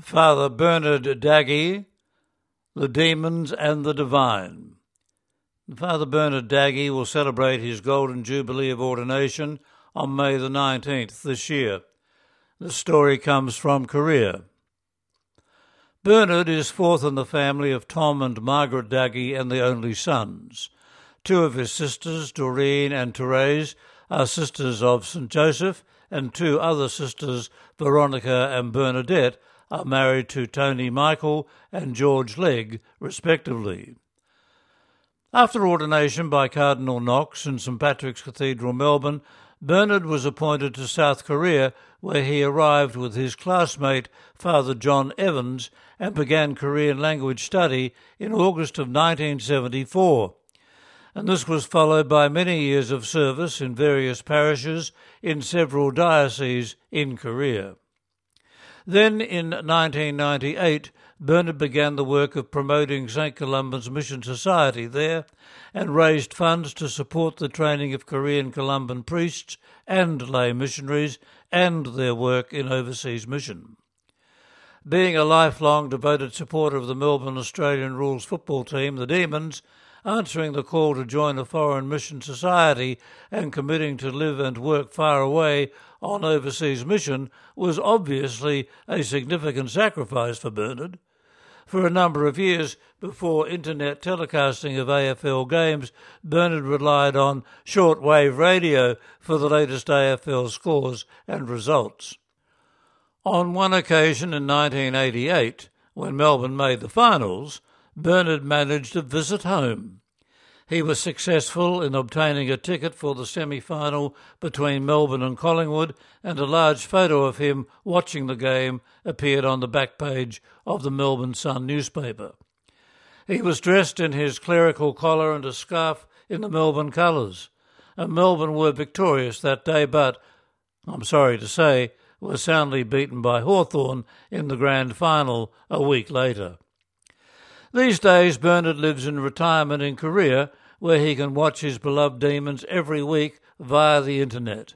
Father Bernard Dagge, The Demons and the Divine. Father Bernard Dagge will celebrate his Golden Jubilee of Ordination on May the 19th this year. The story comes from Korea. Bernard is fourth in the family of Tom and Margaret Dagge and the only sons. Two of his sisters, Doreen and Therese, are sisters of St. Joseph, and two other sisters, Veronica and Bernadette, are married to Tony Michael and George Legg, respectively. After ordination by Cardinal Knox in St Patrick's Cathedral, Melbourne, Bernard was appointed to South Korea, where he arrived with his classmate, Father John Evans, and began Korean language study in August of 1974. And this was followed by many years of service in various parishes in several dioceses in Korea. Then in 1998, Bernard began the work of promoting St. Columban's Mission Society there and raised funds to support the training of Korean Columban priests and lay missionaries and their work in overseas mission. Being a lifelong devoted supporter of the Melbourne Australian rules football team, the Demons, answering the call to join a foreign mission society and committing to live and work far away on overseas mission was obviously a significant sacrifice for Bernard. For a number of years before internet telecasting of AFL games, Bernard relied on shortwave radio for the latest AFL scores and results. On one occasion in 1988, when Melbourne made the finals, Bernard managed a visit home. He was successful in obtaining a ticket for the semi final between Melbourne and Collingwood, and a large photo of him watching the game appeared on the back page of the Melbourne Sun newspaper. He was dressed in his clerical collar and a scarf in the Melbourne colours. And Melbourne were victorious that day, but, I'm sorry to say, were soundly beaten by Hawthorn in the grand final a week later. These days, Bernard lives in retirement in Korea, where he can watch his beloved demons every week via the internet.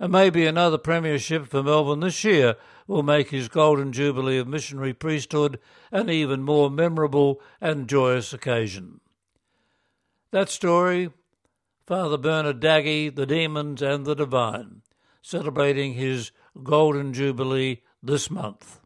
And maybe another premiership for Melbourne this year will make his golden jubilee of missionary priesthood an even more memorable and joyous occasion. That story, Father Bernard Dagge, the Demons and the Divine, celebrating his golden jubilee this month.